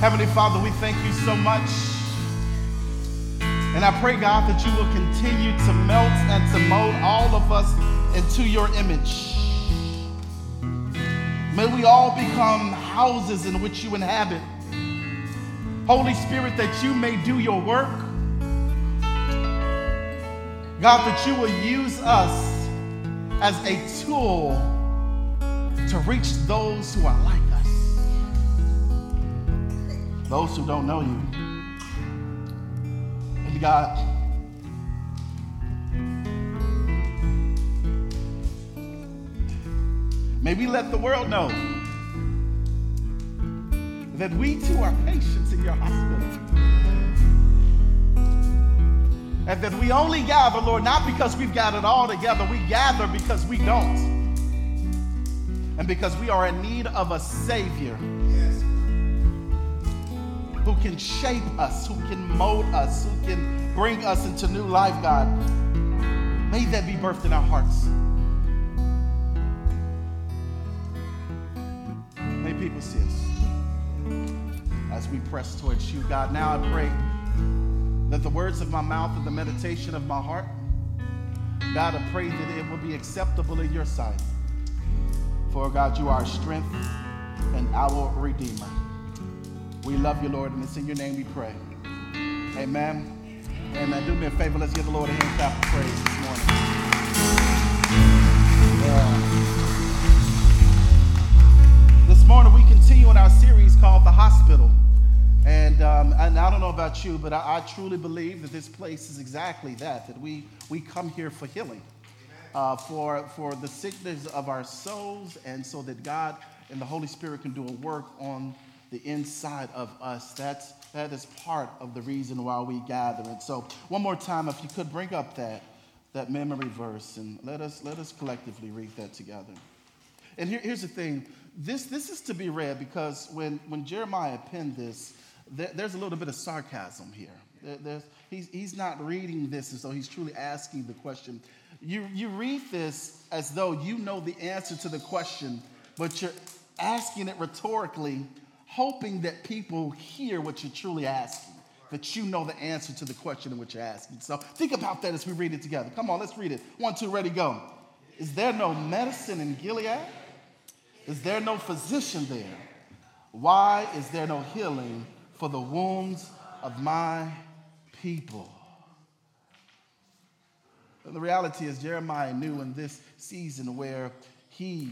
Heavenly Father, we thank you so much. And I pray, God, that you will continue to melt and to mold all of us into your image. May we all become houses in which you inhabit. Holy Spirit, that you may do your work. God, that you will use us as a tool to reach those who are like those who don't know you. And God, may we let the world know that we too are patients in your hospital. And that we only gather, Lord, not because we've got it all together, we gather because we don't. And because we are in need of a Savior who can shape us, who can mold us, who can bring us into new life, God. May that be birthed in our hearts. May people see us as we press towards you, God. Now I pray that the words of my mouth and the meditation of my heart, God, I pray that it will be acceptable in your sight. For God, you are our strength and our Redeemer. We love you, Lord, and it's in your name we pray. Amen. Amen. Do me a favor. Let's give the Lord a hand clap of praise this morning. Yeah. This morning we continue in our series called The Hospital. And, um, and I don't know about you, but I, I, truly believe that this place is exactly that, that we, we come here for healing, uh, for, for the sickness of our souls, and so that God and the Holy Spirit can do a work on the inside of us. That's, that is part of the reason why we gather. And so, one more time, if you could bring up that, that memory verse and let us, let us collectively read that together. And here, here's the thing this, this is to be read because when, when Jeremiah penned this, there, there's a little bit of sarcasm here. There, he's, he's not reading this as though he's truly asking the question. You, you read this as though you know the answer to the question, but you're asking it rhetorically, hoping that people hear what you're truly asking, that you know the answer to the question in which you're asking. So think about that as we read it together. Come on, let's read it. One, two, ready, go. Is there no medicine in Gilead? Is there no physician there? Why is there no healing for the wounds of my people. And the reality is, Jeremiah knew in this season where he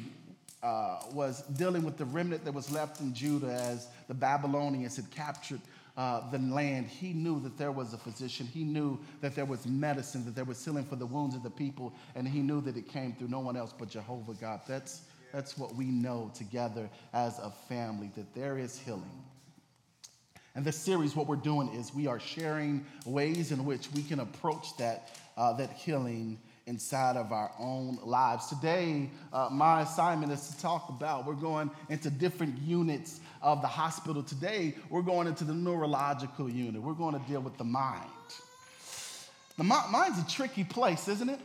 uh, was dealing with the remnant that was left in Judah as the Babylonians had captured uh, the land, he knew that there was a physician. He knew that there was medicine, that there was healing for the wounds of the people, and he knew that it came through no one else but Jehovah God. That's, that's what we know together as a family, that there is healing. And this series, what we're doing is we are sharing ways in which we can approach that, uh, that healing inside of our own lives. Today, uh, my assignment is to talk about, we're going into different units of the hospital. Today, we're going into the neurological unit. We're going to deal with the mind. The mind's a tricky place, isn't it?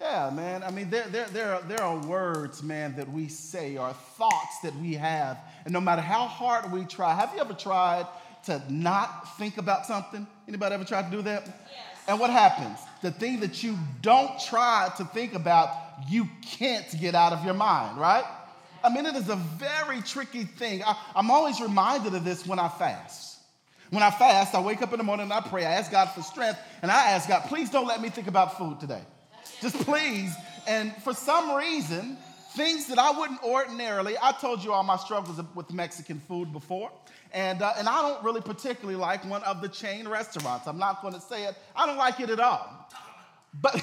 Yeah, man. I mean, there, there, there, are, there are words, man, that we say or thoughts that we have. And no matter how hard we try, have you ever tried to not think about something? Anybody ever tried to do that? Yes. And what happens? The thing that you don't try to think about, you can't get out of your mind, right? I mean, it is a very tricky thing. I, I'm always reminded of this when I fast. When I fast, I wake up in the morning and I pray. I ask God for strength, and I ask God, please don't let me think about food today. Just please. And for some reason, things that I wouldn't ordinarily, I told you all my struggles with Mexican food before. And, uh, and I don't really particularly like one of the chain restaurants. I'm not going to say it. I don't like it at all. But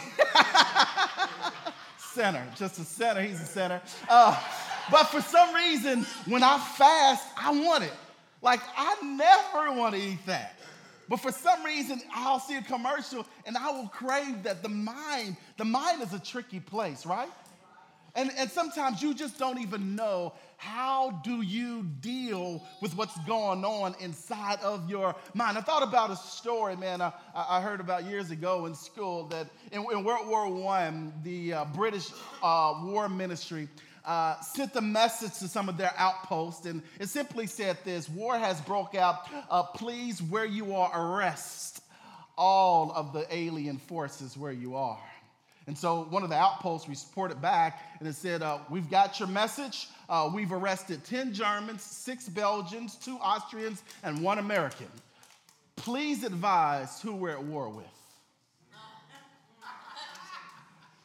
center, just a center. He's a center. Uh, but for some reason, when I fast, I want it. Like I never want to eat that. But for some reason, I'll see a commercial and I will crave that. The mind, the mind is a tricky place, right? And, and sometimes you just don't even know how do you deal with what's going on inside of your mind. I thought about a story, man, I, I heard about years ago in school that in, in World War I, the uh, British uh, war ministry uh, sent a message to some of their outposts, and it simply said this War has broke out. Uh, please, where you are, arrest all of the alien forces where you are. And so one of the outposts reported back and it said, uh, We've got your message. Uh, we've arrested 10 Germans, six Belgians, two Austrians, and one American. Please advise who we're at war with.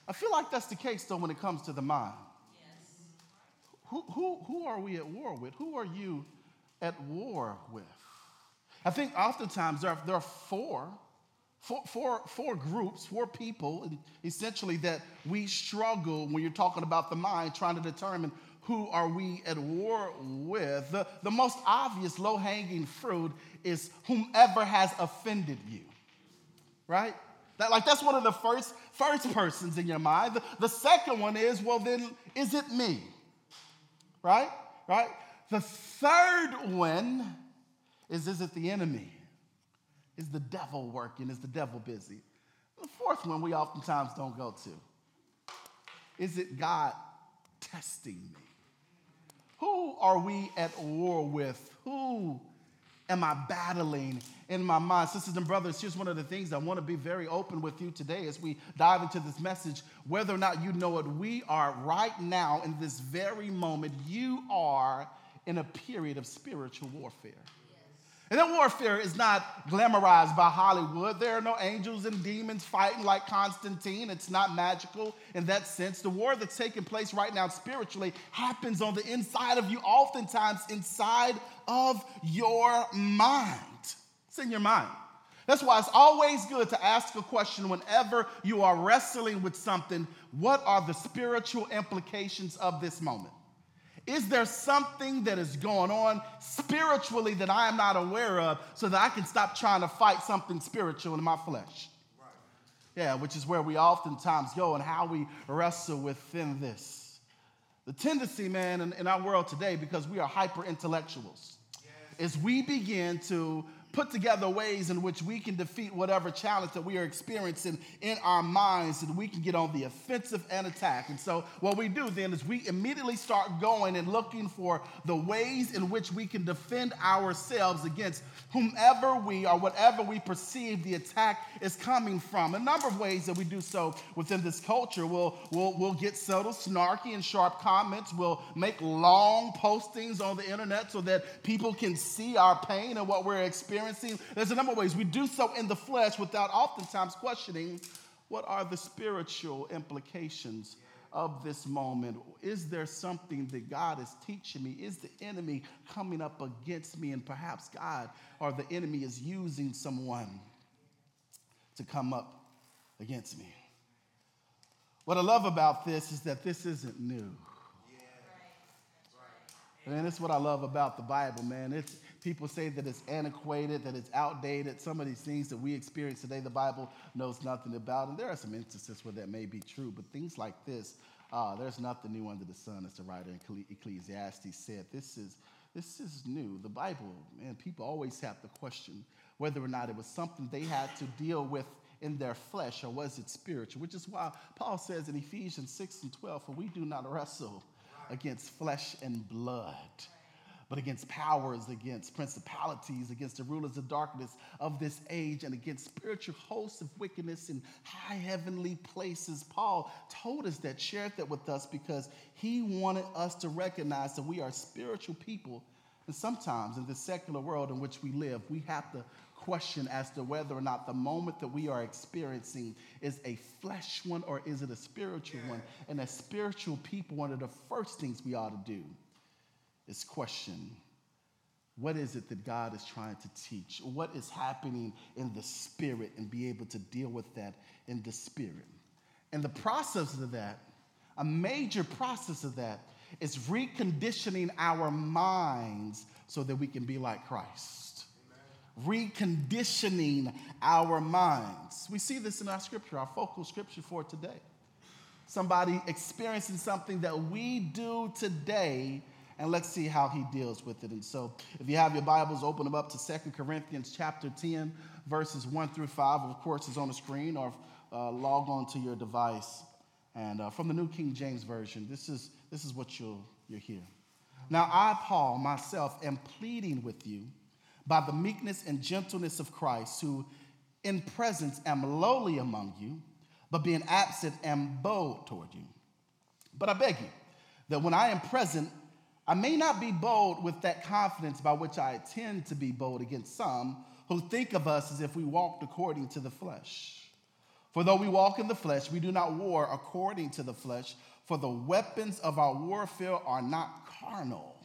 I feel like that's the case, though, when it comes to the mind. Yes. Who, who, who are we at war with? Who are you at war with? I think oftentimes there are, there are four, four, four, four groups, four people, essentially, that we struggle when you're talking about the mind, trying to determine who are we at war with. The, the most obvious low hanging fruit is whomever has offended you, right? That, like that's one of the first first persons in your mind. The, the second one is, well, then is it me? Right? Right? The third one is, is it the enemy? Is the devil working? Is the devil busy? The fourth one we oftentimes don't go to. Is it God testing me? Who are we at war with? Who am I battling in my mind? Sisters and brothers, here's one of the things I want to be very open with you today as we dive into this message. Whether or not you know it, we are right now in this very moment, you are in a period of spiritual warfare. And that warfare is not glamorized by Hollywood. There are no angels and demons fighting like Constantine. It's not magical in that sense. The war that's taking place right now spiritually happens on the inside of you, oftentimes inside of your mind. It's in your mind. That's why it's always good to ask a question whenever you are wrestling with something what are the spiritual implications of this moment? Is there something that is going on spiritually that I am not aware of so that I can stop trying to fight something spiritual in my flesh? Right. Yeah, which is where we oftentimes go and how we wrestle within this. The tendency, man, in, in our world today, because we are hyper intellectuals, yes. is we begin to put together ways in which we can defeat whatever challenge that we are experiencing in our minds and we can get on the offensive and attack. And so, what we do then is we immediately start going and looking for the ways in which we can defend ourselves against whomever we or whatever we perceive the attack is coming from. A number of ways that we do so within this culture. We'll, we'll, we'll get subtle, snarky, and sharp comments. We'll make long postings on the internet so that people can see our pain and what we're experiencing experiencing. There's a number of ways. We do so in the flesh without oftentimes questioning what are the spiritual implications of this moment. Is there something that God is teaching me? Is the enemy coming up against me? And perhaps God or the enemy is using someone to come up against me. What I love about this is that this isn't new. And that's what I love about the Bible, man. It's, people say that it's antiquated, that it's outdated. Some of these things that we experience today, the Bible knows nothing about. And there are some instances where that may be true, but things like this, uh, there's nothing new under the sun, as the writer in Ecclesiastes said. This is, this is new. The Bible, man, people always have the question whether or not it was something they had to deal with in their flesh or was it spiritual, which is why Paul says in Ephesians 6 and 12, for we do not wrestle against flesh and blood but against powers, against principalities, against the rulers of darkness of this age, and against spiritual hosts of wickedness in high heavenly places. Paul told us that, shared that with us, because he wanted us to recognize that we are spiritual people. And sometimes in the secular world in which we live, we have to question as to whether or not the moment that we are experiencing is a flesh one or is it a spiritual one. And as spiritual people, one of the first things we ought to do is question what is it that God is trying to teach? What is happening in the spirit and be able to deal with that in the spirit? And the process of that, a major process of that, is reconditioning our minds so that we can be like Christ. Amen. Reconditioning our minds. We see this in our scripture, our focal scripture for today. Somebody experiencing something that we do today and let's see how he deals with it. And so, if you have your Bibles, open them up to Second Corinthians chapter 10, verses 1 through 5. Of course, it's on the screen, or uh, log on to your device And uh, from the New King James Version, this is, this is what you'll, you'll hear. Now, I, Paul, myself, am pleading with you by the meekness and gentleness of Christ, who in presence am lowly among you, but being absent am bold toward you. But I beg you that when I am present, I may not be bold with that confidence by which I tend to be bold against some who think of us as if we walked according to the flesh. For though we walk in the flesh, we do not war according to the flesh, for the weapons of our warfare are not carnal.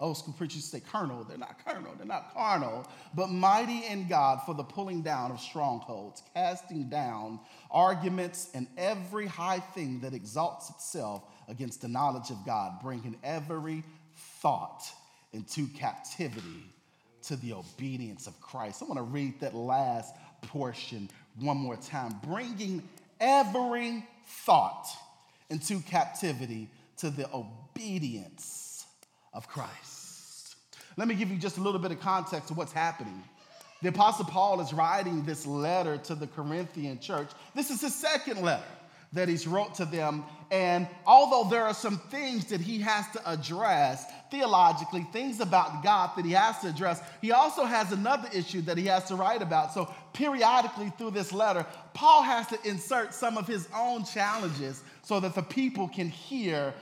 Oh, Old school preachers say carnal. They're not carnal. They're not carnal, but mighty in God for the pulling down of strongholds, casting down arguments and every high thing that exalts itself against the knowledge of God, bringing every thought into captivity to the obedience of Christ. I want to read that last portion one more time. Bringing every thought into captivity to the obedience of Christ. Let me give you just a little bit of context of what's happening. The Apostle Paul is writing this letter to the Corinthian church. This is his second letter that he's wrote to them. And although there are some things that he has to address theologically, things about God that he has to address, he also has another issue that he has to write about. So periodically through this letter, Paul has to insert some of his own challenges so that the people can hear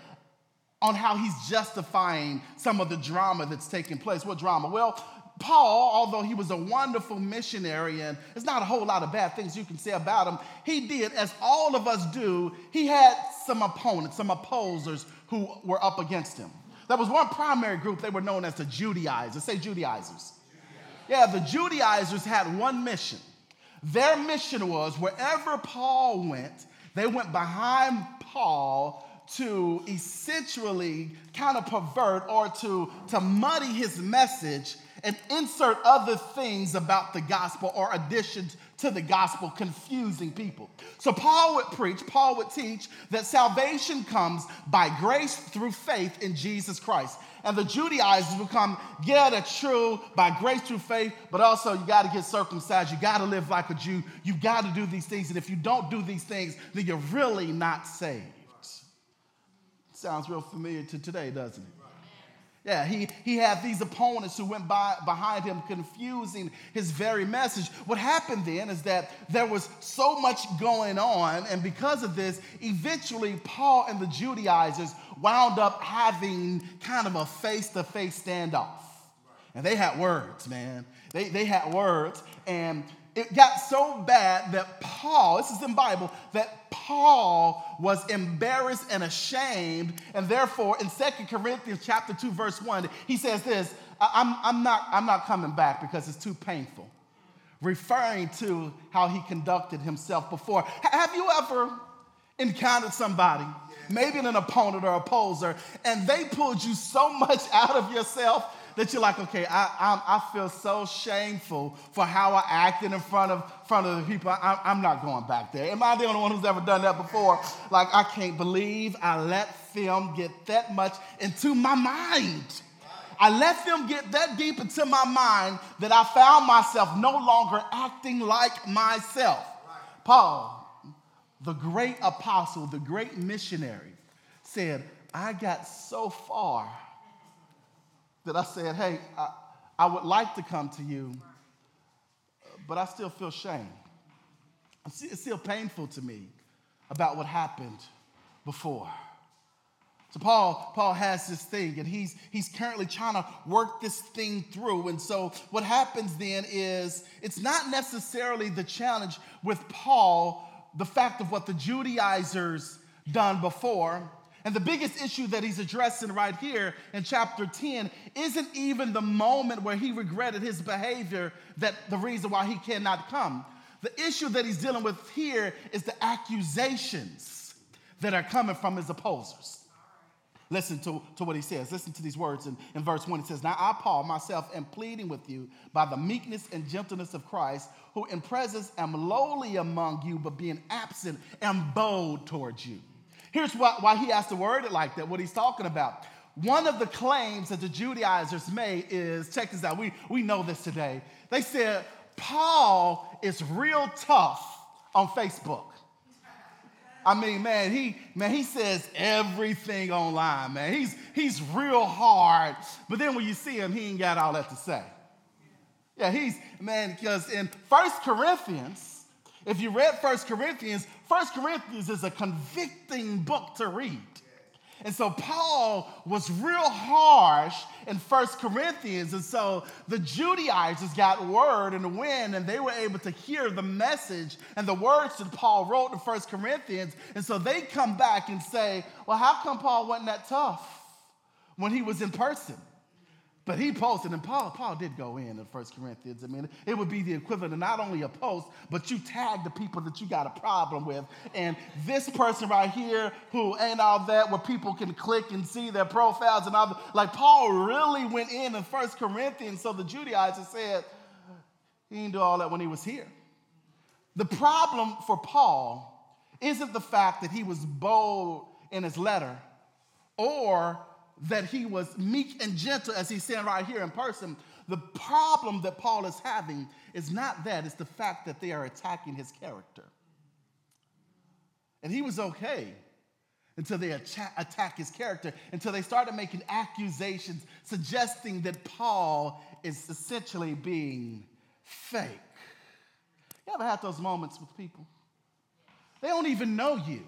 on how he's justifying some of the drama that's taking place. What drama? Well, Paul, although he was a wonderful missionary, and there's not a whole lot of bad things you can say about him, he did, as all of us do, he had some opponents, some opposers who were up against him. There was one primary group, they were known as the Judaizers. Say Judaizers. Yeah, the Judaizers had one mission. Their mission was wherever Paul went, they went behind Paul to essentially kind of pervert or to, to muddy his message and insert other things about the gospel or additions to the gospel, confusing people. So Paul would preach, Paul would teach that salvation comes by grace through faith in Jesus Christ. And the Judaizers would come, yeah, that's true, by grace through faith, but also you got to get circumcised. You got to live like a Jew. You got to do these things. And if you don't do these things, then you're really not saved. Sounds real familiar to today, doesn't it? Yeah, he, he had these opponents who went by, behind him, confusing his very message. What happened then is that there was so much going on, and because of this, eventually Paul and the Judaizers wound up having kind of a face to face standoff. And they had words, man. They, they had words, and it got so bad that Paul, this is in the Bible, that Paul was embarrassed and ashamed, and therefore in Second Corinthians chapter 2, verse 1, he says this: I'm, I'm, not, I'm not coming back because it's too painful. Referring to how he conducted himself before. Have you ever encountered somebody, maybe an opponent or opposer, and they pulled you so much out of yourself that you're like, okay, I, I, I, feel so shameful for how I acted in front of, front of the people. I, I'm not going back there. Am I the only one who's ever done that before? Like, I can't believe I let them get that much into my mind. I let them get that deep into my mind that I found myself no longer acting like myself. Paul, the great apostle, the great missionary, said, I got so far that I said, hey, I, I would like to come to you, but I still feel shame. It's still painful to me about what happened before. So Paul, Paul has this thing, and he's he's currently trying to work this thing through. And so what happens then is it's not necessarily the challenge with Paul, the fact of what the Judaizers done before, and the biggest issue that he's addressing right here in chapter 10 isn't even the moment where he regretted his behavior that the reason why he cannot come. The issue that he's dealing with here is the accusations that are coming from his opposers. Listen to, to what he says. Listen to these words in, in verse 1. It says, Now I, Paul, myself, am pleading with you by the meekness and gentleness of Christ, who in presence am lowly among you, but being absent am bold towards you. Here's why, why he has to word it like that, what he's talking about. One of the claims that the Judaizers made is check this out, we, we know this today. They said, Paul is real tough on Facebook. I mean, man, he man, he says everything online, man. He's he's real hard, but then when you see him, he ain't got all that to say. Yeah, he's man, because in First Corinthians, if you read First Corinthians, First Corinthians is a convicting book to read. And so Paul was real harsh in First Corinthians. And so the Judaizers got word and wind, and they were able to hear the message and the words that Paul wrote in First Corinthians. And so they come back and say, Well, how come Paul wasn't that tough when he was in person? But he posted, and Paul, Paul did go in in 1 Corinthians. I mean, it would be the equivalent of not only a post, but you tag the people that you got a problem with. And this person right here, who ain't all that, where people can click and see their profiles and all, like Paul really went in in 1 Corinthians. So the Judaizers said, he didn't do all that when he was here. The problem for Paul isn't the fact that he was bold in his letter or that he was meek and gentle as he's saying right here in person. The problem that Paul is having is not that, it's the fact that they are attacking his character. And he was okay until they attack his character, until they started making accusations suggesting that Paul is essentially being fake. You ever had those moments with people? They don't even know you.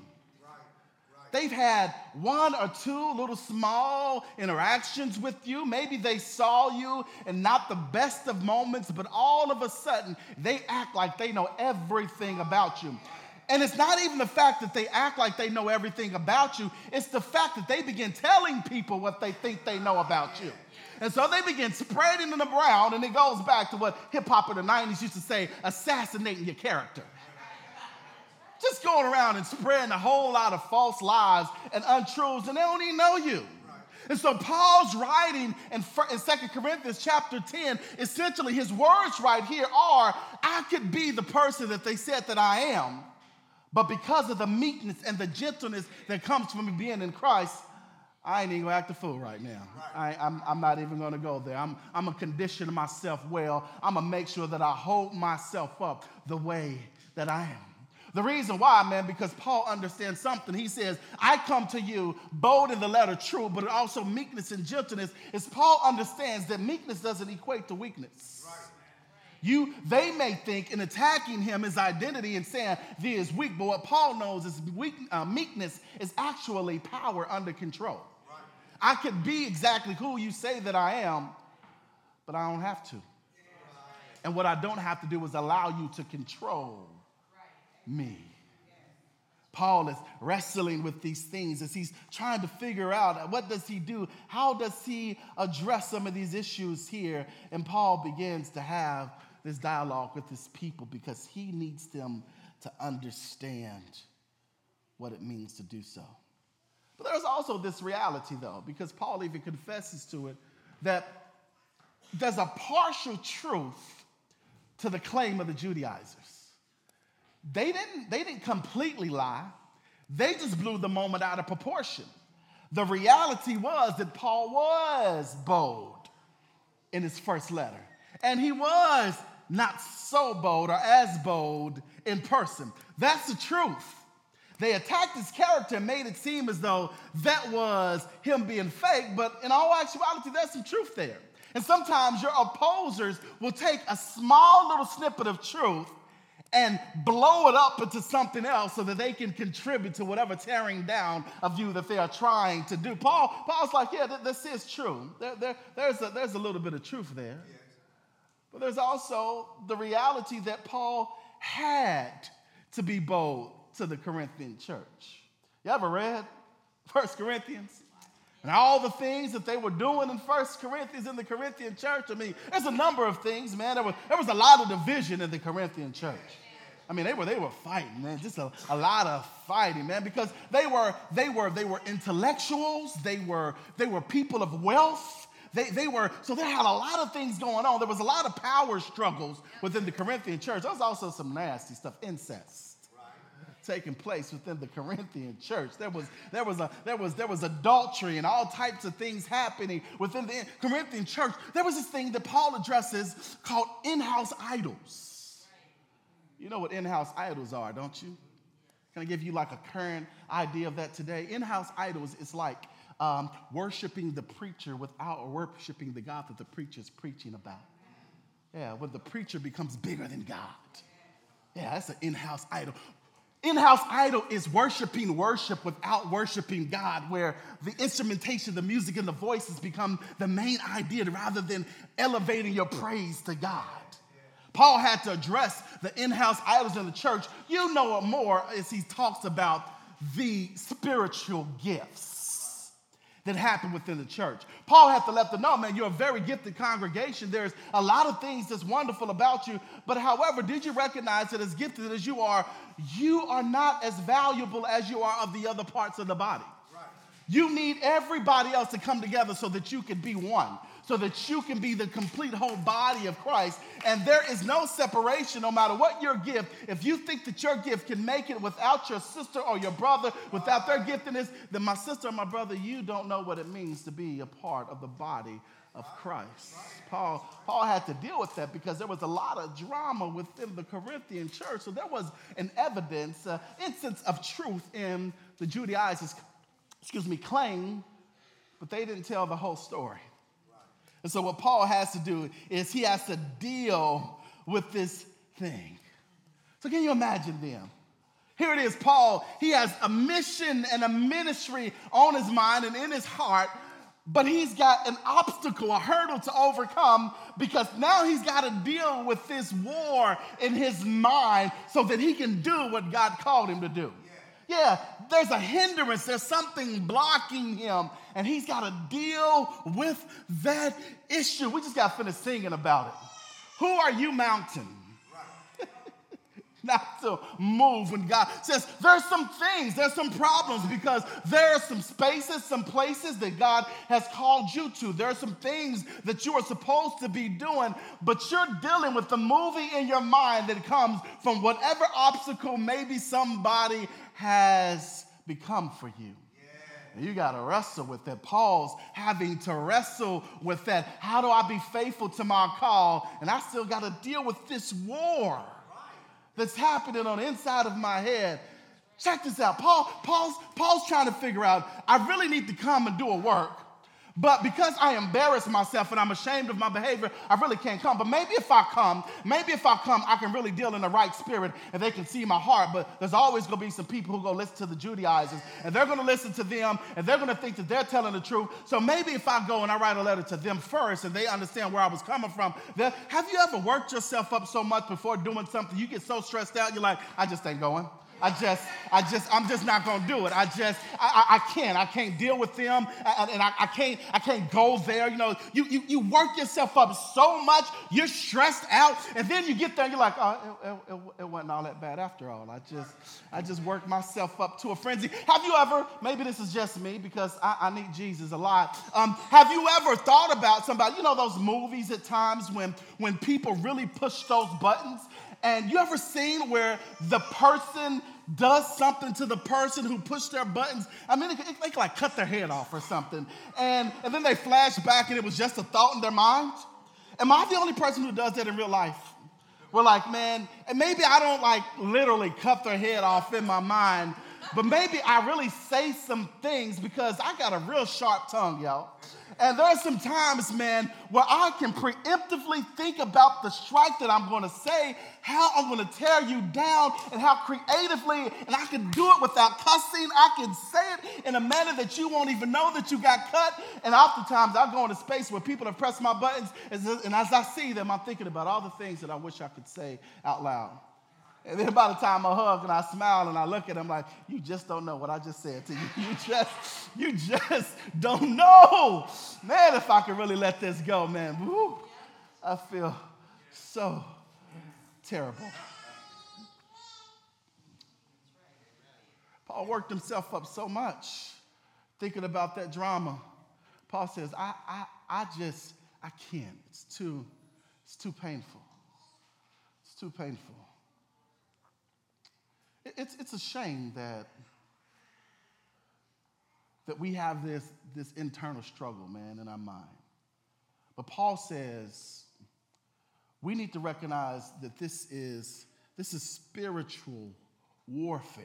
They've had one or two little small interactions with you. Maybe they saw you in not the best of moments, but all of a sudden they act like they know everything about you. And it's not even the fact that they act like they know everything about you, it's the fact that they begin telling people what they think they know about you. And so they begin spreading them around, and it goes back to what hip hop in the 90s used to say assassinating your character just going around and spreading a whole lot of false lies and untruths, and they don't even know you. And so Paul's writing in, in 2 Corinthians chapter 10, essentially his words right here are, I could be the person that they said that I am, but because of the meekness and the gentleness that comes from me being in Christ, I ain't even gonna act a fool right now. I, am I'm, I'm not even gonna go there. I'm, I'm gonna condition myself well. I'm gonna make sure that I hold myself up the way that I am. The reason why, man, because Paul understands something. He says, I come to you bold in the letter, true, but also meekness and gentleness. Is Paul understands that meekness doesn't equate to weakness. Right. You, they may think in attacking him his identity and saying he is weak, but what Paul knows is weak, uh, meekness is actually power under control. Right. I could be exactly who you say that I am, but I don't have to. And what I don't have to do is allow you to control me. Paul is wrestling with these things as he's trying to figure out what does he do? How does he address some of these issues here? And Paul begins to have this dialogue with his people because he needs them to understand what it means to do so. But there's also this reality, though, because Paul even confesses to it that there's a partial truth to the claim of the Judaizers. They didn't, they didn't completely lie. They just blew the moment out of proportion. The reality was that Paul was bold in his first letter. And he was not so bold or as bold in person. That's the truth. They attacked his character and made it seem as though that was him being fake, but in all actuality, there's some truth there. And sometimes your opposers will take a small little snippet of truth and blow it up into something else so that they can contribute to whatever tearing down of you that they are trying to do. Paul, Paul's like, yeah, this is true. There, there, there's, a, there's a little bit of truth there. But there's also the reality that Paul had to be bold to the Corinthian church. You ever read First Corinthians? And all the things that they were doing in First Corinthians in the Corinthian church. I mean, there's a number of things, man. There was, there was a lot of division in the Corinthian church. I mean, they were they were fighting, man. Just a, a lot of fighting, man, because they were they were they were intellectuals. They were they were people of wealth. They, they were so they had a lot of things going on. There was a lot of power struggles within the Corinthian church. There was also some nasty stuff, incest taking place within the Corinthian church. There was, there was, a, there was, there was adultery and all types of things happening within the Corinthian church. There was this thing that Paul addresses called in house idols. You know what in house idols are, don't you? Can I give you like a current idea of that today? In house idols is like um, worshiping the preacher without worshiping the God that the preacher is preaching about. Yeah, when the preacher becomes bigger than God. Yeah, that's an in house idol. In house idol is worshiping worship without worshiping God, where the instrumentation, the music, and the voices become the main idea rather than elevating your praise to God. Paul had to address the in house idols in the church. You know it more as he talks about the spiritual gifts that happen within the church. Paul had to let them know, man, you're a very gifted congregation. There's a lot of things that's wonderful about you. But however, did you recognize that as gifted as you are, you are not as valuable as you are of the other parts of the body? You need everybody else to come together so that you can be one so that you can be the complete whole body of Christ. And there is no separation, no matter what your gift. If you think that your gift can make it without your sister or your brother, without their giftedness, then my sister or my brother, you don't know what it means to be a part of the body of Christ. Paul, Paul had to deal with that because there was a lot of drama within the Corinthian church. So there was an evidence, uh, instance of truth in the Judaizers, excuse me, claim, but they didn't tell the whole story. And so, what Paul has to do is he has to deal with this thing. So, can you imagine them? Here it is, Paul, he has a mission and a ministry on his mind and in his heart, but he's got an obstacle, a hurdle to overcome because now he's got to deal with this war in his mind so that he can do what God called him to do. Yeah, there's a hindrance, there's something blocking him, and he's got to deal with that issue. We just got finished singing about it. Who are you, mountain? Not to move when God says there's some things, there's some problems because there are some spaces, some places that God has called you to. There are some things that you are supposed to be doing, but you're dealing with the movie in your mind that comes from whatever obstacle maybe somebody has become for you. You got to wrestle with that. Paul's having to wrestle with that. How do I be faithful to my call? And I still got to deal with this war that's happening on the inside of my head. Check this out. Paul, Paul's, Paul's trying to figure out, I really need to come and do a work. But because I embarrass myself and I'm ashamed of my behavior, I really can't come. But maybe if I come, maybe if I come, I can really deal in the right spirit and they can see my heart. But there's always going to be some people who go listen to the Judaizers and they're going to listen to them and they're going to think that they're telling the truth. So maybe if I go and I write a letter to them first and they understand where I was coming from, have you ever worked yourself up so much before doing something? You get so stressed out, you're like, I just ain't going. I just, I just, I'm just not gonna do it. I just, I, I, I can't. I can't deal with them, and I, I, can't, I can't go there. You know, you, you, you work yourself up so much, you're stressed out, and then you get there, and you're like, oh, it, it, it wasn't all that bad after all. I just, I just worked myself up to a frenzy. Have you ever? Maybe this is just me because I, I need Jesus a lot. Um, have you ever thought about somebody? You know those movies at times when when people really push those buttons and you ever seen where the person does something to the person who pushed their buttons? I mean, they, like cut their head off or something. And, and then they flash back and it was just a thought in their mind. Am I the only person who does that in real life? We're like, man, and maybe I don't like literally cut their head off in my mind, but maybe I really say some things because I got a real sharp tongue, y'all. And there are some times, man, where I can preemptively think about the strike that I'm going to say, how I'm going to tear you down, and how creatively, and I can do it without cussing. I can say it in a manner that you won't even know that you got cut. And oftentimes I go into space where people have pressed my buttons, and as I see them, I'm thinking about all the things that I wish I could say out loud. And then by the time I hug and I smile and I look at him like, you just don't know what I just said to you. You just, you just don't know. Man, if I could really let this go, man, woo, I feel so terrible. Paul worked himself up so much thinking about that drama. Paul says, I, I, I just, I can't. It's too, it's too painful. It's too painful. It's, it's a shame that, that we have this, this internal struggle, man, in our mind. But Paul says we need to recognize that this is, this is spiritual warfare.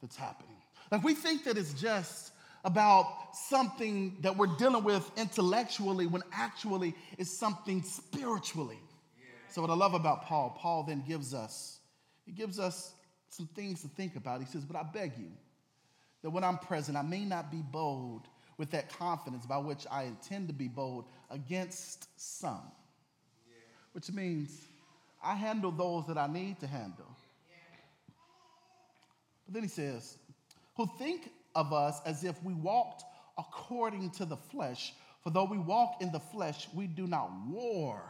that's happening. Like we think that it's just about something that we're dealing with intellectually when actually it's something spiritually. Yeah. So what I love about Paul, Paul then gives us, he gives us some things to think about. He says, But I beg you that when I'm present, I may not be bold with that confidence by which I intend to be bold against some. Yeah. Which means I handle those that I need to handle. Yeah. But then he says, who think of us as if we walked according to the flesh. For though we walk in the flesh, we do not war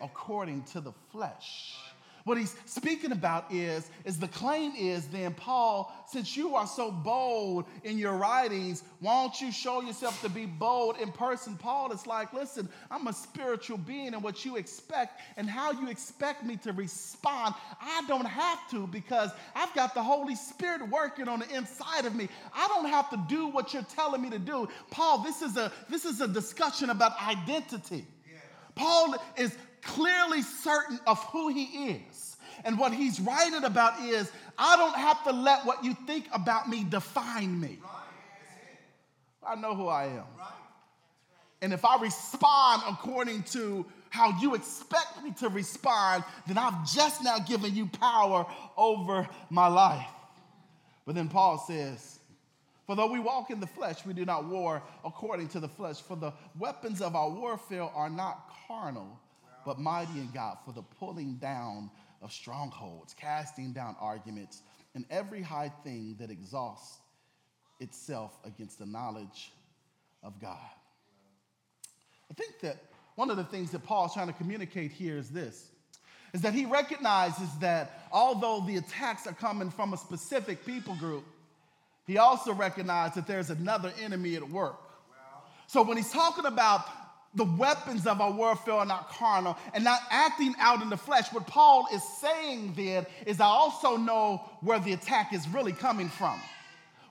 according to the flesh. What he's speaking about is, is the claim is then, Paul, since you are so bold in your writings, why don't you show yourself to be bold in person? Paul is like, listen, I'm a spiritual being, and what you expect and how you expect me to respond, I don't have to because I've got the Holy Spirit working on the inside of me. I don't have to do what you're telling me to do. Paul, this is a this is a discussion about identity. Paul is clearly certain of who he is. And what he's writing about is I don't have to let what you think about me define me. I know who I am. And if I respond according to how you expect me to respond, then I've just now given you power over my life. But then Paul says, For though we walk in the flesh, we do not war according to the flesh. For the weapons of our warfare are not carnal but mighty in God for the pulling down of strongholds, casting down arguments, and every high thing that exhausts itself against the knowledge of God. I think that one of the things that Paul's trying to communicate here is this is that he recognizes that although the attacks are coming from a specific people group, he also recognizes that there's another enemy at work. So when he's talking about the weapons of our warfare are not carnal and not acting out in the flesh. What Paul is saying then is I also know where the attack is really coming from.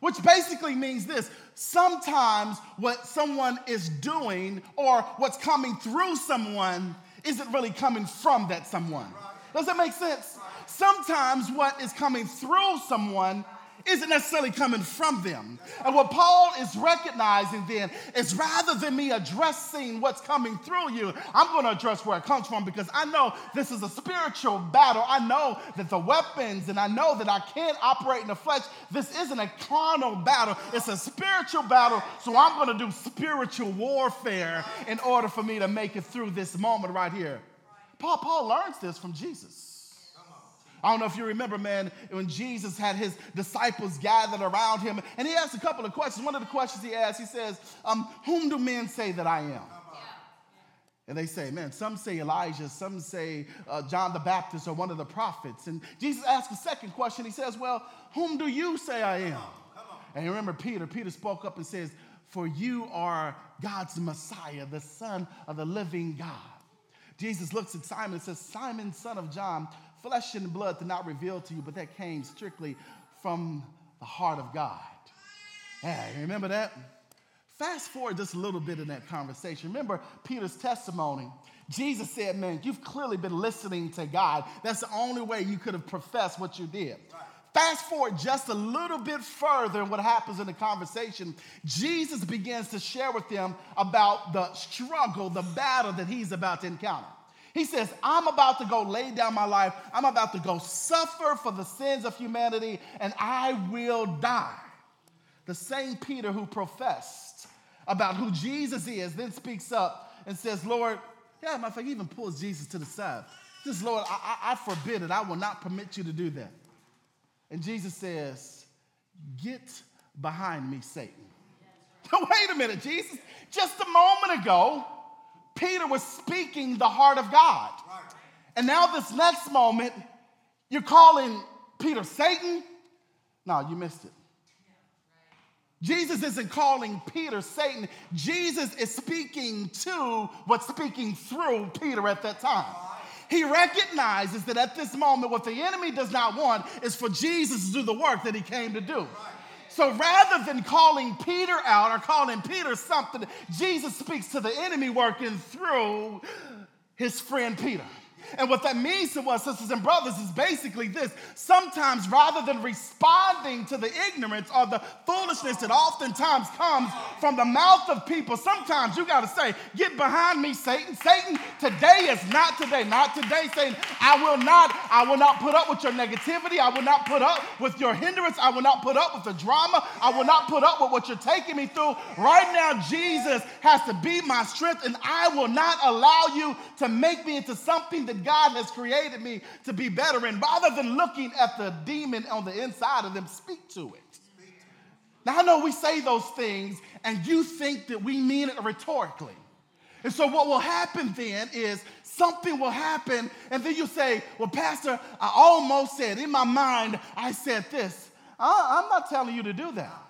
Which basically means this sometimes what someone is doing or what's coming through someone isn't really coming from that someone. Does that make sense? Sometimes what is coming through someone isn't necessarily coming from them. And what Paul is recognizing then is rather than me addressing what's coming through you, I'm going to address where it comes from because I know this is a spiritual battle. I know that the weapons and I know that I can't operate in the flesh. This isn't a carnal battle, it's a spiritual battle. So I'm going to do spiritual warfare in order for me to make it through this moment right here. Paul, Paul learns this from Jesus. I don't know if you remember, man, when Jesus had his disciples gathered around him, and he asked a couple of questions. One of the questions he asked, he says, um, Whom do men say that I am? And they say, man, some say Elijah, some say uh, John the Baptist or one of the prophets. And Jesus asked a second question. He says, Well, whom do you say I am? And you remember Peter. Peter spoke up and says, For you are God's Messiah, the Son of the living God. Jesus looks at Simon and says, Simon, son of John, flesh and blood did not reveal to you, but that came strictly from the heart of God. Yeah, remember that? Fast forward just a little bit in that conversation. Remember Peter's testimony. Jesus said, Man, you've clearly been listening to God. That's the only way you could have professed what you did. Fast forward just a little bit further, and what happens in the conversation, Jesus begins to share with them about the struggle, the battle that he's about to encounter. He says, I'm about to go lay down my life. I'm about to go suffer for the sins of humanity, and I will die. The same Peter who professed about who Jesus is then speaks up and says, Lord, yeah, my fact, he even pulls Jesus to the side. Says, Lord, I, I, I forbid it. I will not permit you to do that. And Jesus says, Get behind me, Satan. Wait a minute, Jesus. Just a moment ago, Peter was speaking the heart of God. And now, this next moment, you're calling Peter Satan? No, you missed it. Jesus isn't calling Peter Satan. Jesus is speaking to what's speaking through Peter at that time. He recognizes that at this moment, what the enemy does not want is for Jesus to do the work that he came to do. So rather than calling Peter out or calling Peter something, Jesus speaks to the enemy working through his friend Peter. And what that means to us, sisters and brothers, is basically this. Sometimes, rather than responding to the ignorance or the foolishness that oftentimes comes from the mouth of people, sometimes you got to say, Get behind me, Satan. Satan, today is not today. Not today, Satan. I will not, I will not put up with your negativity. I will not put up with your hindrance. I will not put up with the drama. I will not put up with what you're taking me through. Right now, Jesus has to be my strength, and I will not allow you to make me into something that God has created me to be better in. Rather than looking at the demon on the inside of them, speak to it. Now, I know we say those things, and you think that we mean it rhetorically. And so, what will happen then is something will happen, and then you say, Well, Pastor, I almost said, in my mind, I said this. Uh-uh, I'm not telling you to do that.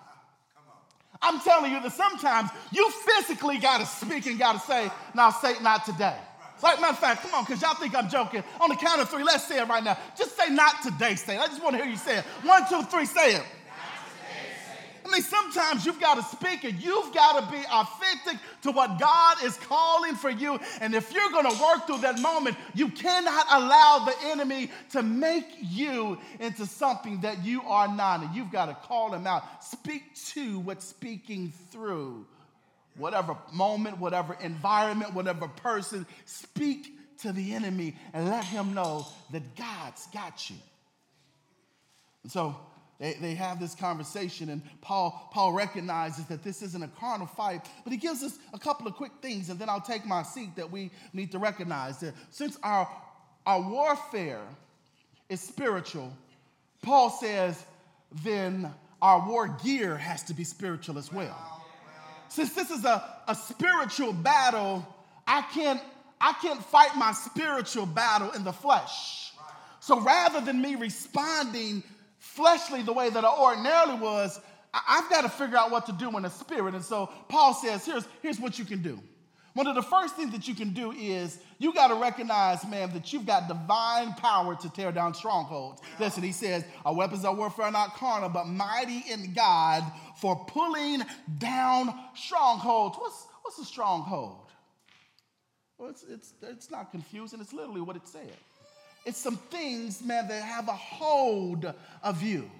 I'm telling you that sometimes you physically got to speak and got to say, Now, say not today. Like, matter of fact, come on, because y'all think I'm joking. On the count of three, let's say it right now. Just say not today, say it. I just want to hear you say it. One, two, three, say it. I mean, sometimes you've got to speak and you've got to be authentic to what God is calling for you. And if you're going to work through that moment, you cannot allow the enemy to make you into something that you are not. And you've got to call him out. Speak to what's speaking through. Whatever moment, whatever environment, whatever person, speak to the enemy and let him know that God's got you. And so, they, they have this conversation, and Paul, Paul recognizes that this isn't a carnal fight, but he gives us a couple of quick things, and then I'll take my seat that we need to recognize that since our, our warfare is spiritual, Paul says, then our war gear has to be spiritual as well. Since this is a, a spiritual battle, I can't, I can't fight my spiritual battle in the flesh. So rather than me responding fleshly the way that I ordinarily was, I've got to figure out what to do in the spirit. And so Paul says, here's, here's what you can do. One of the first things that you can do is you got to recognize, man, that you've got divine power to tear down strongholds. Listen, he says, Our weapons of warfare are not carnal, but mighty in God for pulling down strongholds. What's, what's a stronghold? Well, it's, it's, it's not confusing, it's literally what it said. It's some things, man, that have a hold of you.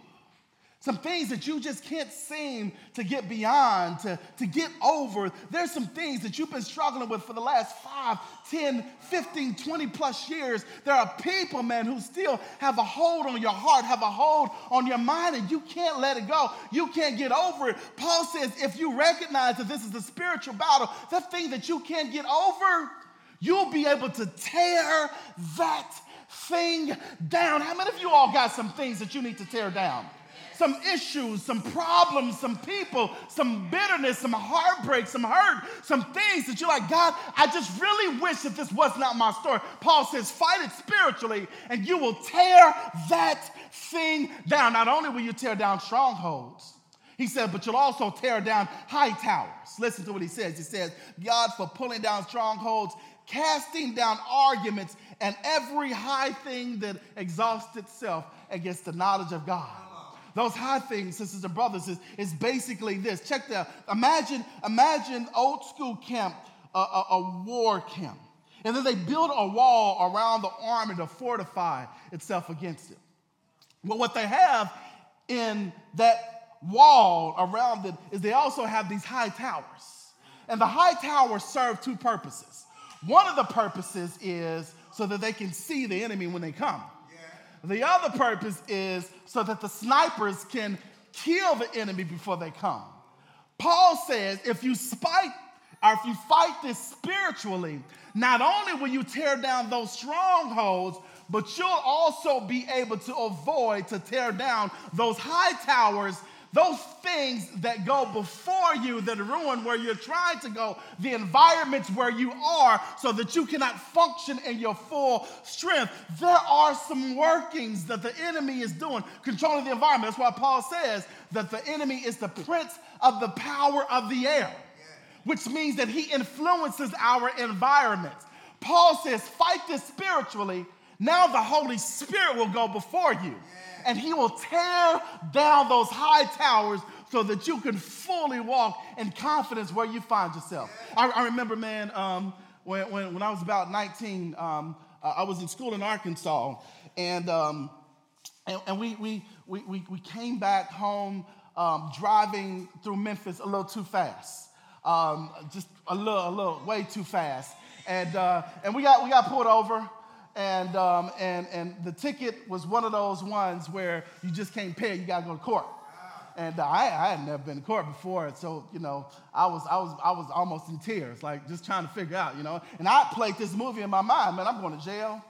Some things that you just can't seem to get beyond, to, to get over. There's some things that you've been struggling with for the last 5, 10, 15, 20 plus years. There are people, man, who still have a hold on your heart, have a hold on your mind, and you can't let it go. You can't get over it. Paul says if you recognize that this is a spiritual battle, the thing that you can't get over, you'll be able to tear that thing down. How many of you all got some things that you need to tear down? Some issues, some problems, some people, some bitterness, some heartbreak, some hurt, some things that you're like, God, I just really wish that this was not my story. Paul says, fight it spiritually, and you will tear that thing down. Not only will you tear down strongholds, he said, but you'll also tear down high towers. Listen to what he says. He says, God, for pulling down strongholds, casting down arguments and every high thing that exhausts itself against the knowledge of God. Those high things, sisters and brothers, is, is basically this. Check that. Imagine, imagine old school camp, a, a, a war camp. And then they build a wall around the army to fortify itself against it. Well, what they have in that wall around it is they also have these high towers. And the high towers serve two purposes. One of the purposes is so that they can see the enemy when they come. The other purpose is so that the snipers can kill the enemy before they come. Paul says if you or if you fight this spiritually, not only will you tear down those strongholds, but you'll also be able to avoid to tear down those high towers those things that go before you that ruin where you're trying to go, the environments where you are, so that you cannot function in your full strength. There are some workings that the enemy is doing, controlling the environment. That's why Paul says that the enemy is the prince of the power of the air, which means that he influences our environment. Paul says, fight this spiritually. Now the Holy Spirit will go before you and he will tear down those high towers so that you can fully walk in confidence where you find yourself. I, I remember, man, um, when, when, when, I was about 19, um, I was in school in Arkansas, and, um, and, and, we, we, we, we came back home um, driving through Memphis a little too fast. Um, just a little, a little, way too fast. And, uh, and we, got, we got pulled over, and, um, and, and the ticket was one of those ones where you just can't pay, you gotta go to court. And I, I had never been to court before, so you know, I was, I was, I was almost in tears, like just trying to figure out, you know. And I played this movie in my mind, man, I'm going to jail.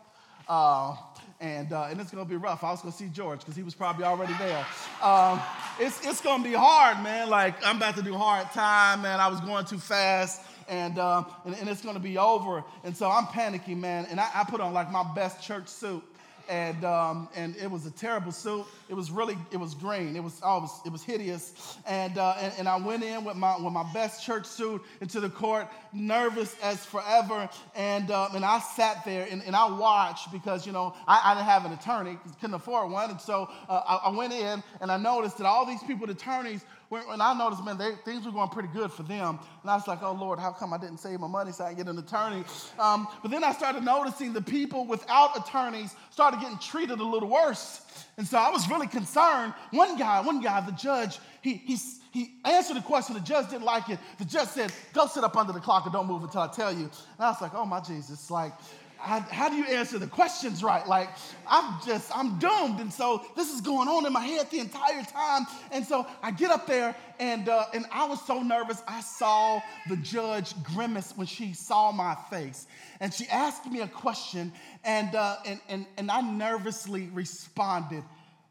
Uh, and, uh, and it's gonna be rough. I was gonna see George because he was probably already there. Um, it's, it's gonna be hard, man. Like, I'm about to do hard time, man. I was going too fast and, uh, and, and, it's going to be over. And so I'm panicking, man. And I, I put on like my best church suit. And, um, and it was a terrible suit. It was really, it was green. It was, oh, it was, it was hideous. And, uh, and, and I went in with my, with my best church suit into the court, nervous as forever. And, uh, and I sat there and, and I watched because, you know, I, I didn't have an attorney, couldn't afford one. And so uh, I, I went in and I noticed that all these people, attorneys, when, I noticed, man, they, things were going pretty good for them. And I was like, oh, Lord, how come I didn't save my money so I can get an attorney? Um, but then I started noticing the people without attorneys started getting treated a little worse. And so I was really concerned. One guy, one guy, the judge, he, he, he answered the question. The judge didn't like it. The judge said, go sit up under the clock and don't move until I tell you. And I was like, oh, my Jesus. Like, how, how, do you answer the questions right? Like, I'm just, I'm doomed. And so this is going on in my head the entire time. And so I get up there, and, uh, and I was so nervous. I saw the judge grimace when she saw my face. And she asked me a question, and, uh, and, and, and I nervously responded.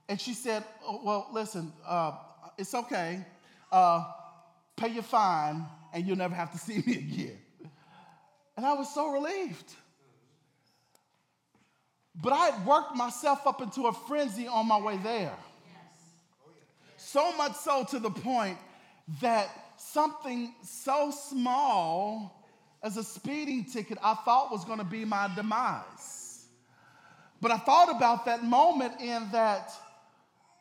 And she said, oh, Well, listen, uh, it's okay. Uh, pay your fine, and you'll never have to see me again. And I was so relieved. But I had worked myself up into a frenzy on my way there. So much so to the point that something so small as a speeding ticket I thought was going to be my demise. But I thought about that moment in that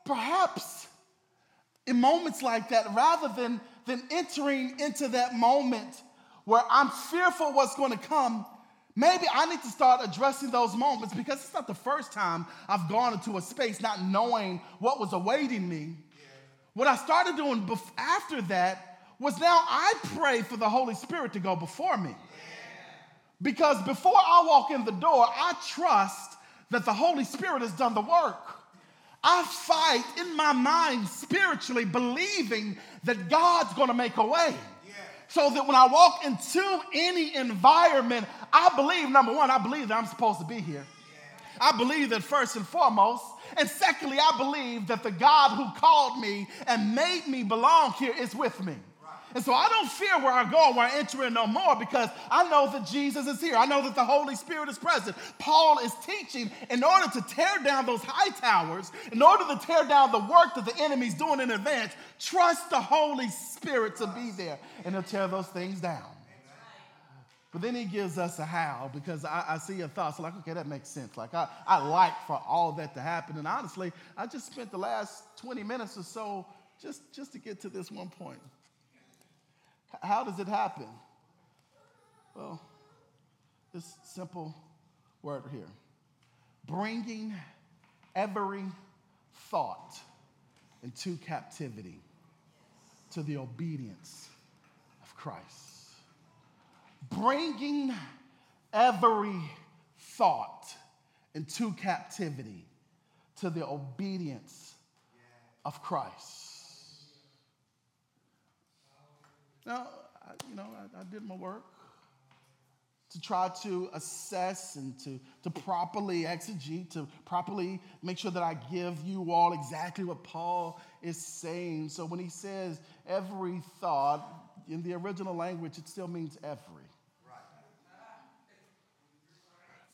perhaps in moments like that, rather than, than entering into that moment where I'm fearful what's going to come, Maybe I need to start addressing those moments because it's not the first time I've gone into a space not knowing what was awaiting me. What I started doing bef- after that was now I pray for the Holy Spirit to go before me. Because before I walk in the door, I trust that the Holy Spirit has done the work. I fight in my mind spiritually, believing that God's gonna make a way so that when I walk into any environment, I believe, number one, I believe that I'm supposed to be here. I believe that first and foremost. And secondly, I believe that the God who called me and made me belong here is with me. And so I don't fear where I go, where I enter in no more, because I know that Jesus is here. I know that the Holy Spirit is present. Paul is teaching in order to tear down those high towers, in order to tear down the work that the enemy's doing in advance, trust the Holy Spirit to be there, and he'll tear those things down. But then he gives us a how because I, I, see your thoughts. Like, okay, that makes sense. Like, I, I like for all that to happen. And honestly, I just spent the last 20 minutes or so just, just to get to this one point. How does it happen? Well, this simple word here bringing every thought into captivity to the obedience of Christ. Bringing every thought into captivity to the obedience of Christ. Now, I, you know, I, I did my work to try to assess and to, to properly exegete, to properly make sure that I give you all exactly what Paul is saying. So when he says every thought, in the original language, it still means every.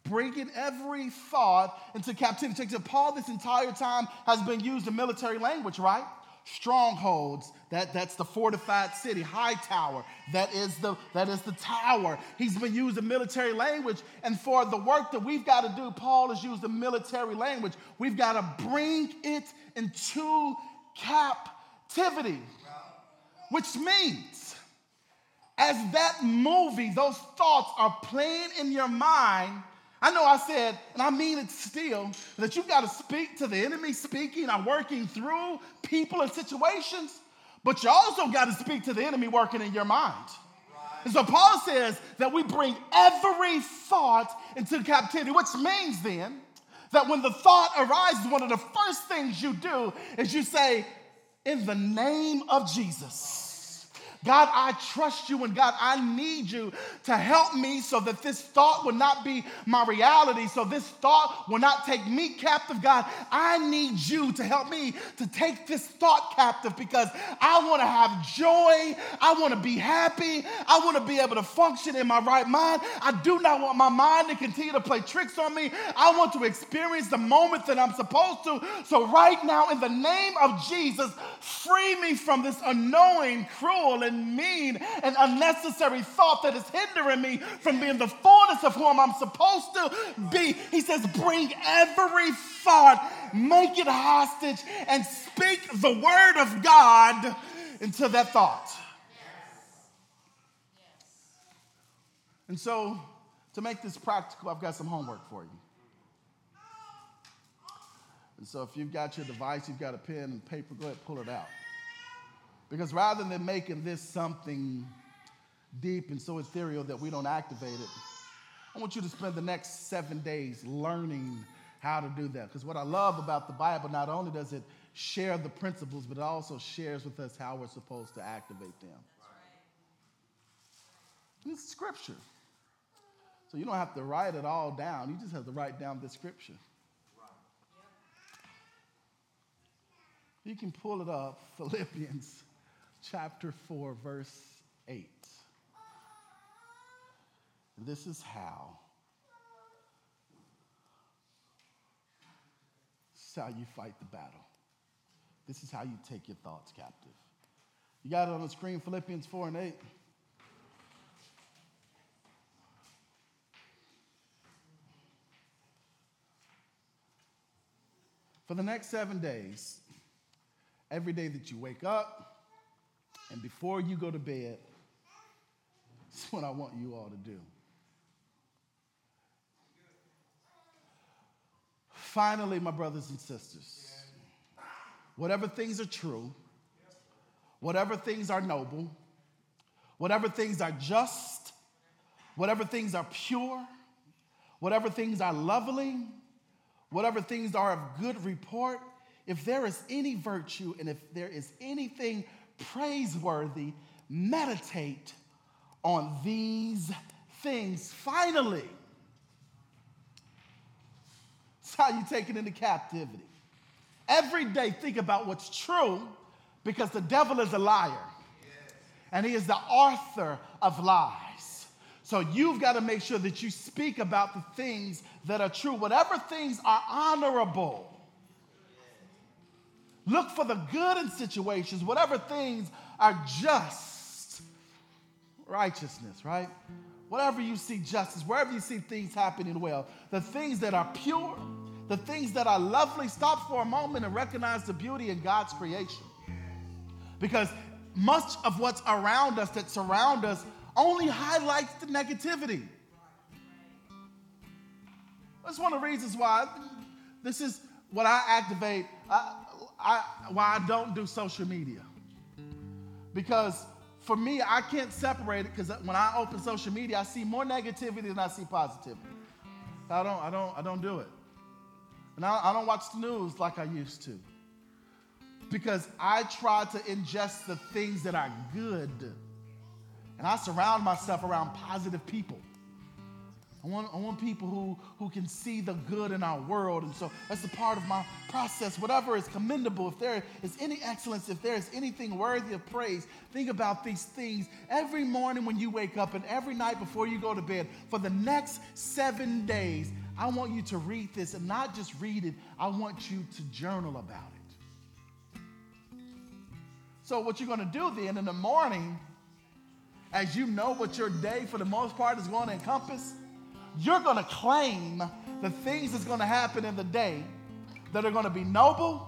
Bringing every thought into captivity. Paul, this entire time, has been used in military language, right? Strongholds that, that's the fortified city high tower that is the that is the tower. He's been using military language and for the work that we've got to do paul has used the military language. We've got to bring it into captivity which means as that movie those thoughts are playing in your mind I know I said, and I mean it still, that you've got to speak to the enemy, speaking and working through people and situations, but you also got to speak to the enemy working in your mind. And so Paul says that we bring every thought into captivity, which means then that when the thought arises, one of the first things you do is you say, In the name of Jesus. God, I trust you, and God, I need you to help me so that this thought will not be my reality, so this thought will not take me captive. God, I need you to help me to take this thought captive because I want to have joy. I want to be happy. I want to be able to function in my right mind. I do not want my mind to continue to play tricks on me. I want to experience the moment that I'm supposed to. So, right now, in the name of Jesus, free me from this annoying, cruel, and and mean and unnecessary thought that is hindering me from being the fullness of whom I'm supposed to be. He says, Bring every thought, make it hostage, and speak the word of God into that thought. And so, to make this practical, I've got some homework for you. And so, if you've got your device, you've got a pen and paper, go ahead, pull it out. Because rather than making this something deep and so ethereal that we don't activate it, I want you to spend the next seven days learning how to do that. Because what I love about the Bible, not only does it share the principles, but it also shares with us how we're supposed to activate them. It's scripture. So you don't have to write it all down. You just have to write down the scripture. You can pull it up, Philippians chapter 4, verse 8. This is how. This is how you fight the battle. This is how you take your thoughts captive. You got it on the screen, Philippians 4 and 8. For the next seven days, every day that you wake up, and before you go to bed, this is what I want you all to do. Finally, my brothers and sisters, whatever things are true, whatever things are noble, whatever things are just, whatever things are pure, whatever things are lovely, whatever things are of good report, if there is any virtue and if there is anything praiseworthy, meditate on these things. Finally, it's how you take it into captivity. Every day, think about what's true because the devil is a liar and he is the author of lies. So you've got to make sure that you speak about the things that are true, whatever things are honorable Look for the good in situations, whatever things are just. Righteousness, right? Whatever you see justice, wherever you see things happening well, the things that are pure, the things that are lovely, stop for a moment and recognize the beauty in God's creation. Because much of what's around us that surround us only highlights the negativity. That's one of the reasons why this is what I activate. I, I, why I don't do social media. Because for me, I can't separate it because when I open social media, I see more negativity than I see positivity. I don't, I don't, I don't do it. And I, I don't watch the news like I used to. Because I try to ingest the things that are good. And I surround myself around positive people. I want, I want people who, who can see the good in our world. And so that's a part of my process. Whatever is commendable, if there is any excellence, if there is anything worthy of praise, think about these things every morning when you wake up and every night before you go to bed. For the next seven days, I want you to read this and not just read it, I want you to journal about it. So, what you're going to do then in the morning, as you know what your day for the most part is going to encompass, you're going to claim the things that's going to happen in the day that are going to be noble,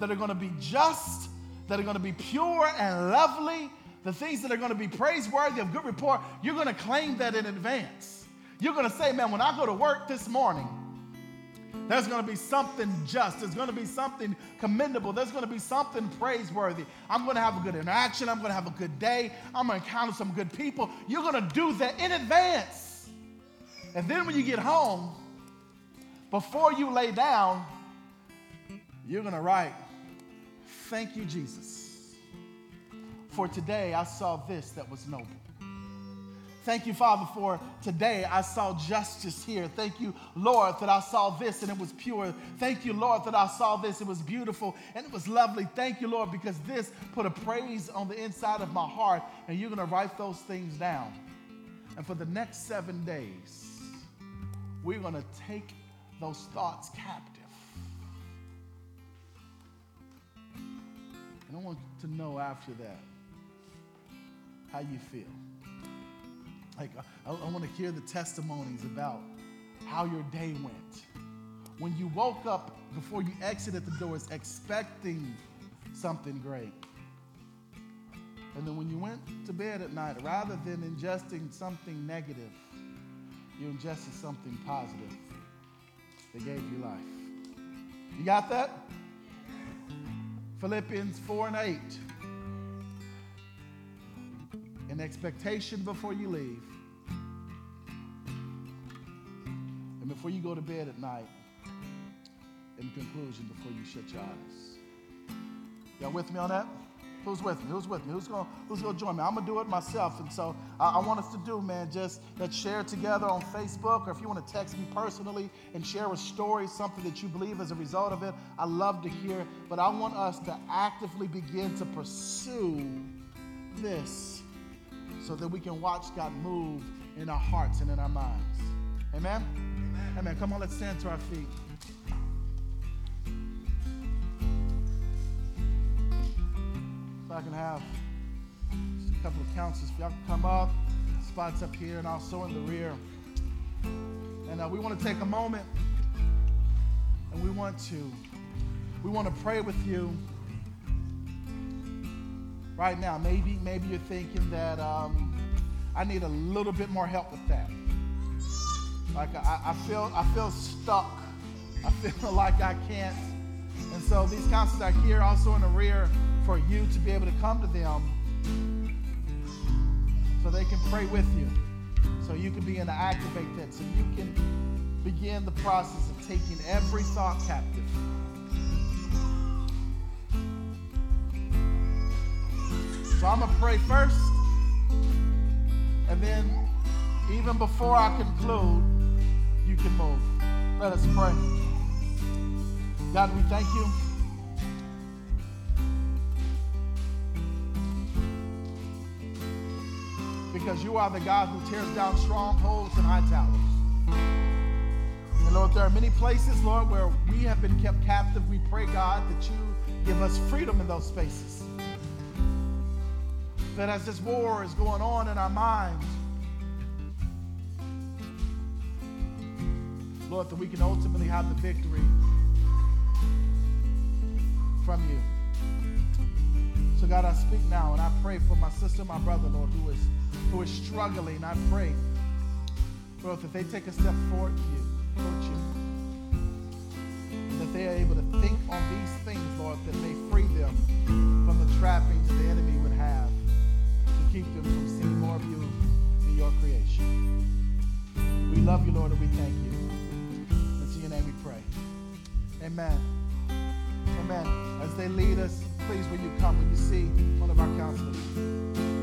that are going to be just, that are going to be pure and lovely, the things that are going to be praiseworthy of good report. You're going to claim that in advance. You're going to say, man, when I go to work this morning, there's going to be something just. There's going to be something commendable. There's going to be something praiseworthy. I'm going to have a good interaction. I'm going to have a good day. I'm going to encounter some good people. You're going to do that in advance. And then when you get home, before you lay down, you're going to write, Thank you, Jesus. For today I saw this that was noble. Thank you, Father, for today I saw justice here. Thank you, Lord, that I saw this and it was pure. Thank you, Lord, that I saw this. It was beautiful and it was lovely. Thank you, Lord, because this put a praise on the inside of my heart and you're going to write those things down. And for the next seven days, we're going to take those thoughts captive. And I want to know after that how you feel. Like, I, I want to hear the testimonies about how your day went. When you woke up before you exited the doors expecting something great. And then when you went to bed at night, rather than ingesting something negative, you ingested something positive that gave you life. You got that? Philippians 4 and 8 an expectation before you leave, and before you go to bed at night, in conclusion, before you shut your eyes. Y'all with me on that? Who's with me? Who's with me? Who's going who's gonna join me? I'm going to do it myself. And so I, I, want us to do, man, just let's share together on Facebook, or if you want to text me personally and share a story, something that you believe as a result of it, I love to hear. But I want us to actively begin to pursue this so that we can watch God move in our hearts and in our minds. Amen? Amen. Amen. Come on, let's stand to our feet. I can have just a couple of counselors, if y'all can come up, spots up here and also in the rear. And uh, we want to take a moment and we want to we want to pray with you right now. Maybe, maybe you're thinking that um, I need a little bit more help with that. Like I, I feel, I feel stuck. I feel like I can't. And so these counselors are here also in the rear for you to be able to come to them so they can pray with you. So you can begin to activate that. So you can begin the process of taking every thought captive So I'm going to pray first. And then, even before I conclude, you can move. Let us pray. God, we thank you. Because you are the God who tears down strongholds and high towers. And Lord, there are many places, Lord, where we have been kept captive. We pray, God, that you give us freedom in those spaces that as this war is going on in our minds, Lord, that we can ultimately have the victory from you. So God, I speak now and I pray for my sister, my brother, Lord, who is who is struggling. I pray, Lord, that they take a step forward to you, towards you. And that they are able to think on these things, Lord, that may free them from the trappings the enemy would have to keep them from seeing more of you in your creation. We love you, Lord, and we thank you. In your name we pray. Amen. Amen. As they lead us, please, when you come, when you see one of our counselors.